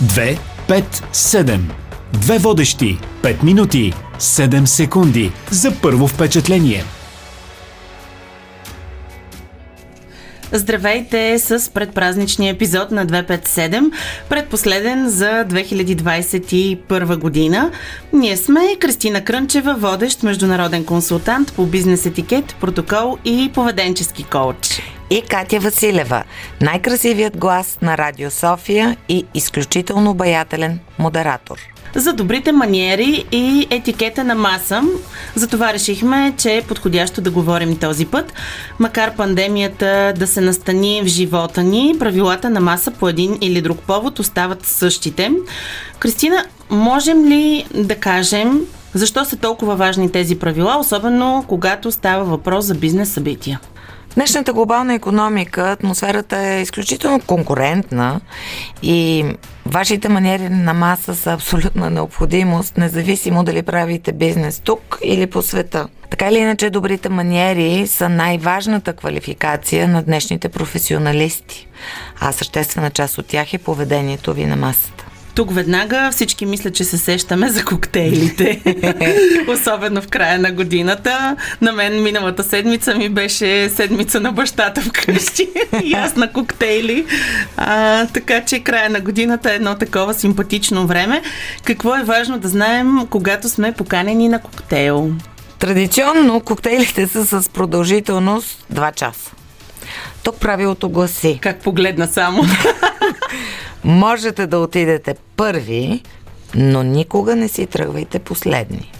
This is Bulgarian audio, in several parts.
2, 5, 7. Две водещи. 5 минути. 7 секунди. За първо впечатление. Здравейте с предпразничния епизод на 257, предпоследен за 2021 година. Ние сме Кристина Крънчева, водещ международен консултант по бизнес етикет, протокол и поведенчески коуч. И Катя Василева, най-красивият глас на Радио София и изключително обаятелен модератор за добрите маниери и етикета на маса. Затова решихме, че е подходящо да говорим този път. Макар пандемията да се настани в живота ни, правилата на маса по един или друг повод остават същите. Кристина, можем ли да кажем защо са толкова важни тези правила, особено когато става въпрос за бизнес събития? Днешната глобална економика атмосферата е изключително конкурентна и вашите маниери на маса са абсолютна необходимост, независимо дали правите бизнес тук или по света. Така или иначе, добрите маниери са най-важната квалификация на днешните професионалисти, а съществена част от тях е поведението ви на масата. Тук веднага всички мислят, че се сещаме за коктейлите. Особено в края на годината. На мен миналата седмица ми беше седмица на бащата вкъщи. и аз на коктейли. А, така че края на годината е едно такова симпатично време. Какво е важно да знаем, когато сме поканени на коктейл? Традиционно коктейлите са с продължителност 2 часа. Тук правилото гласи. Как погледна само. Можете да отидете първи, но никога не си тръгвайте последни.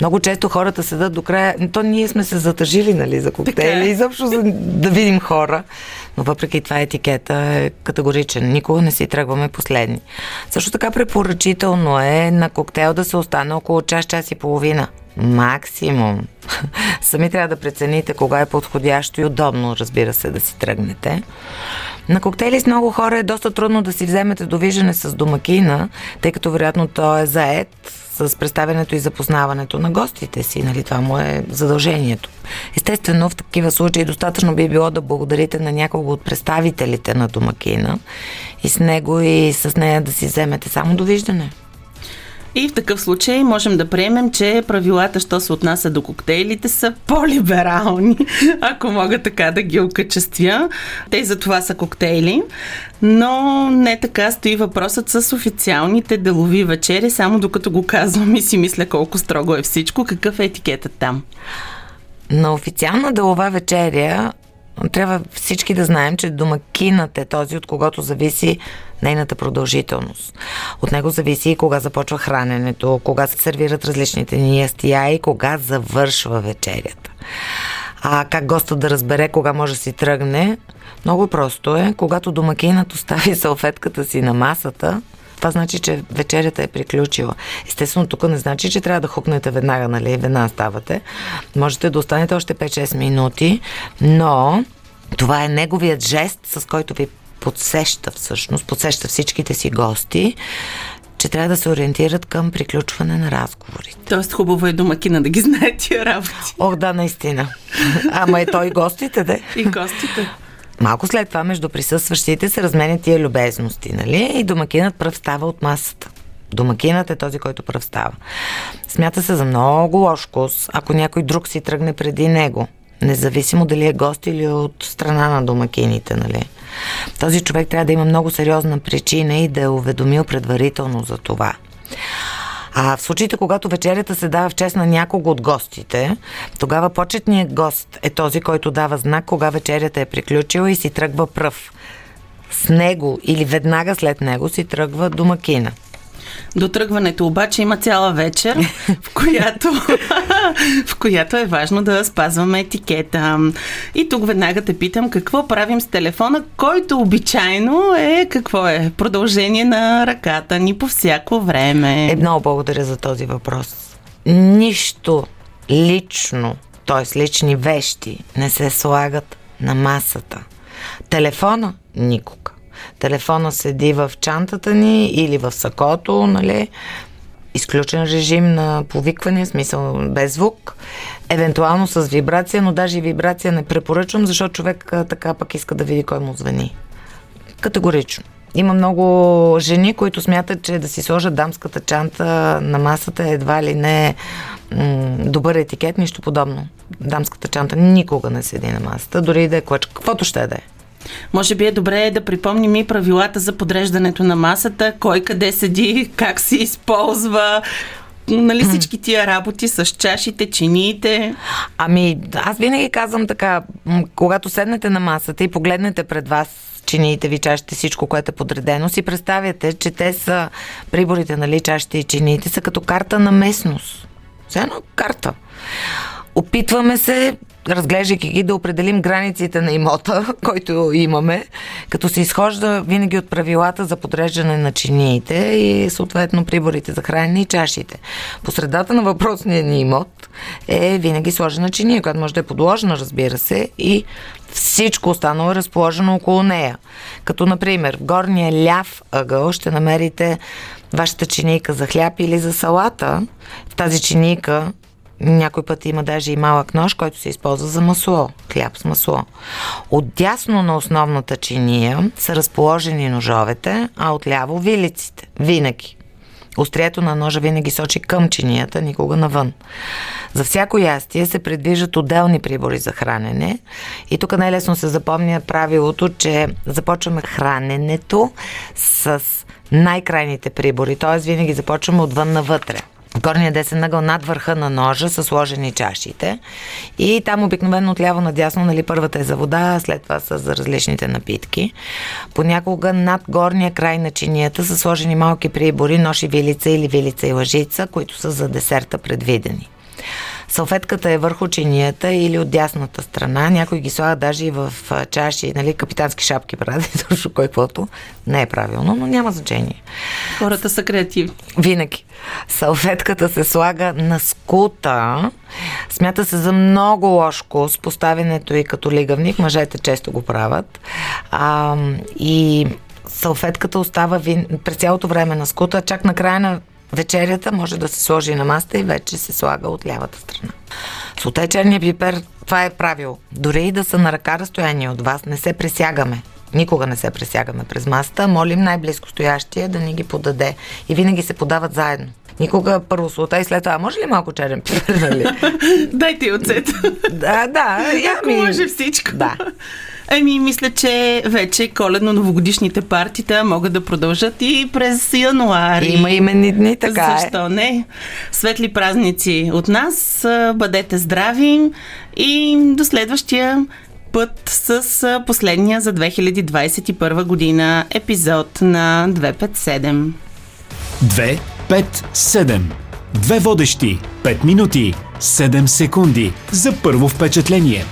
Много често хората седат до края. То ние сме се затъжили, нали, за коктейли, е. изобщо за да видим хора. Но въпреки това етикета е категоричен. Никога не си тръгваме последни. Също така препоръчително е на коктейл да се остане около час, час и половина. Максимум. Сами трябва да прецените кога е подходящо и удобно, разбира се, да си тръгнете. На коктейли с много хора е доста трудно да си вземете довиждане с домакина, тъй като вероятно той е заед с представянето и запознаването на гостите си. Нали? Това му е задължението. Естествено, в такива случаи достатъчно би било да благодарите на някого от представителите на домакина и с него и с нея да си вземете само довиждане. И в такъв случай можем да приемем, че правилата, що се отнася до коктейлите, са по-либерални, ако мога така да ги окачествя. Те за това са коктейли, но не така стои въпросът с официалните делови вечери, само докато го казвам и си мисля колко строго е всичко. Какъв е етикетът там? На официална делова вечеря трябва всички да знаем, че домакинът е този, от когото зависи нейната продължителност. От него зависи и кога започва храненето, кога се сервират различните ни ястия и кога завършва вечерята. А как гостът да разбере кога може да си тръгне? Много просто е. Когато домакинът остави салфетката си на масата, това значи, че вечерята е приключила. Естествено, тук не значи, че трябва да хукнете веднага, нали, веднага ставате. Можете да останете още 5-6 минути, но това е неговият жест, с който ви подсеща всъщност, подсеща всичките си гости, че трябва да се ориентират към приключване на разговорите. Тоест хубаво е домакина да ги знае тия работи. Ох, да, наистина. Ама е той и гостите, да? И гостите. Малко след това между присъстващите се разменят тия любезности, нали? И домакинът пръв става от масата. Домакинът е този, който пръв става. Смята се за много лош вкус, ако някой друг си тръгне преди него. Независимо дали е гост или от страна на домакините, нали? Този човек трябва да има много сериозна причина и да е уведомил предварително за това. А в случаите, когато вечерята се дава в чест на някого от гостите, тогава почетният гост е този, който дава знак, кога вечерята е приключила и си тръгва пръв. С него или веднага след него си тръгва домакина. До тръгването обаче има цяла вечер, в която, в която е важно да спазваме етикета. И тук веднага те питам какво правим с телефона, който обичайно е какво е? Продължение на ръката ни по всяко време. Е, много благодаря за този въпрос. Нищо лично, т.е. лични вещи не се слагат на масата. Телефона никога. Телефона седи в чантата ни или в сакото, нали? изключен режим на повикване, смисъл без звук, евентуално с вибрация, но даже и вибрация не препоръчвам, защото човек така пък иска да види кой му звъни. Категорично. има много жени, които смятат, че да си сложат дамската чанта на масата едва ли не м- добър етикет, нищо подобно. Дамската чанта никога не седи на масата, дори и да е клъчка, каквото ще да е. Може би е добре да припомним и правилата за подреждането на масата, кой къде седи, как се използва, нали всички тия работи с чашите, чиниите? Ами, аз винаги казвам така, когато седнете на масата и погледнете пред вас чиниите ви, чашите, всичко, което е подредено, си представяте, че те са, приборите, нали, чашите и чиниите са като карта на местност. Все едно карта. Опитваме се разглеждайки ги, да определим границите на имота, който имаме, като се изхожда винаги от правилата за подреждане на чиниите и съответно приборите за хранене и чашите. По средата на въпросния ни имот е винаги сложена чиния, която може да е подложена, разбира се, и всичко останало е разположено около нея. Като, например, в горния ляв ъгъл ще намерите вашата чинийка за хляб или за салата. В тази чинийка някой път има даже и малък нож, който се използва за масло, хляб с масло. Отдясно на основната чиния са разположени ножовете, а отляво вилиците. Винаги. Острието на ножа винаги сочи към чинията, никога навън. За всяко ястие се предвиждат отделни прибори за хранене и тук най-лесно се запомня правилото, че започваме храненето с най-крайните прибори, т.е. винаги започваме отвън навътре горния десен ъгъл над върха на ножа са сложени чашите и там обикновено отляво надясно, нали, първата е за вода, след това са за различните напитки. Понякога над горния край на чинията са сложени малки прибори, нож и вилица или вилица и лъжица, които са за десерта предвидени. Салфетката е върху чинията или от дясната страна. Някой ги слага даже и в чаши, нали, капитански шапки прави, точно кой каквото. Не е правилно, но няма значение. Хората са креативни. Винаги. Салфетката се слага на скута. Смята се за много лошко с поставянето и като лигавник. Мъжете често го правят. А, и салфетката остава вин... през цялото време на скута, чак на края на вечерята може да се сложи на маста и вече се слага от лявата страна. Соте черния пипер, това е правило. Дори и да са на ръка разстояние от вас, не се пресягаме. Никога не се пресягаме през маста. Молим най-близко стоящия да ни ги подаде. И винаги се подават заедно. Никога първо слота и след това, може ли малко черен пипер, нали? Дайте и оцет. Да, да. Ако ми... може всичко. Да. Еми, мисля, че вече коледно-новогодишните партита могат да продължат и през януари. Има именни дни, така е. Защо не? Светли празници от нас. Бъдете здрави и до следващия път с последния за 2021 година епизод на 257. 257. Две водещи. 5 минути. 7 секунди. За първо впечатление.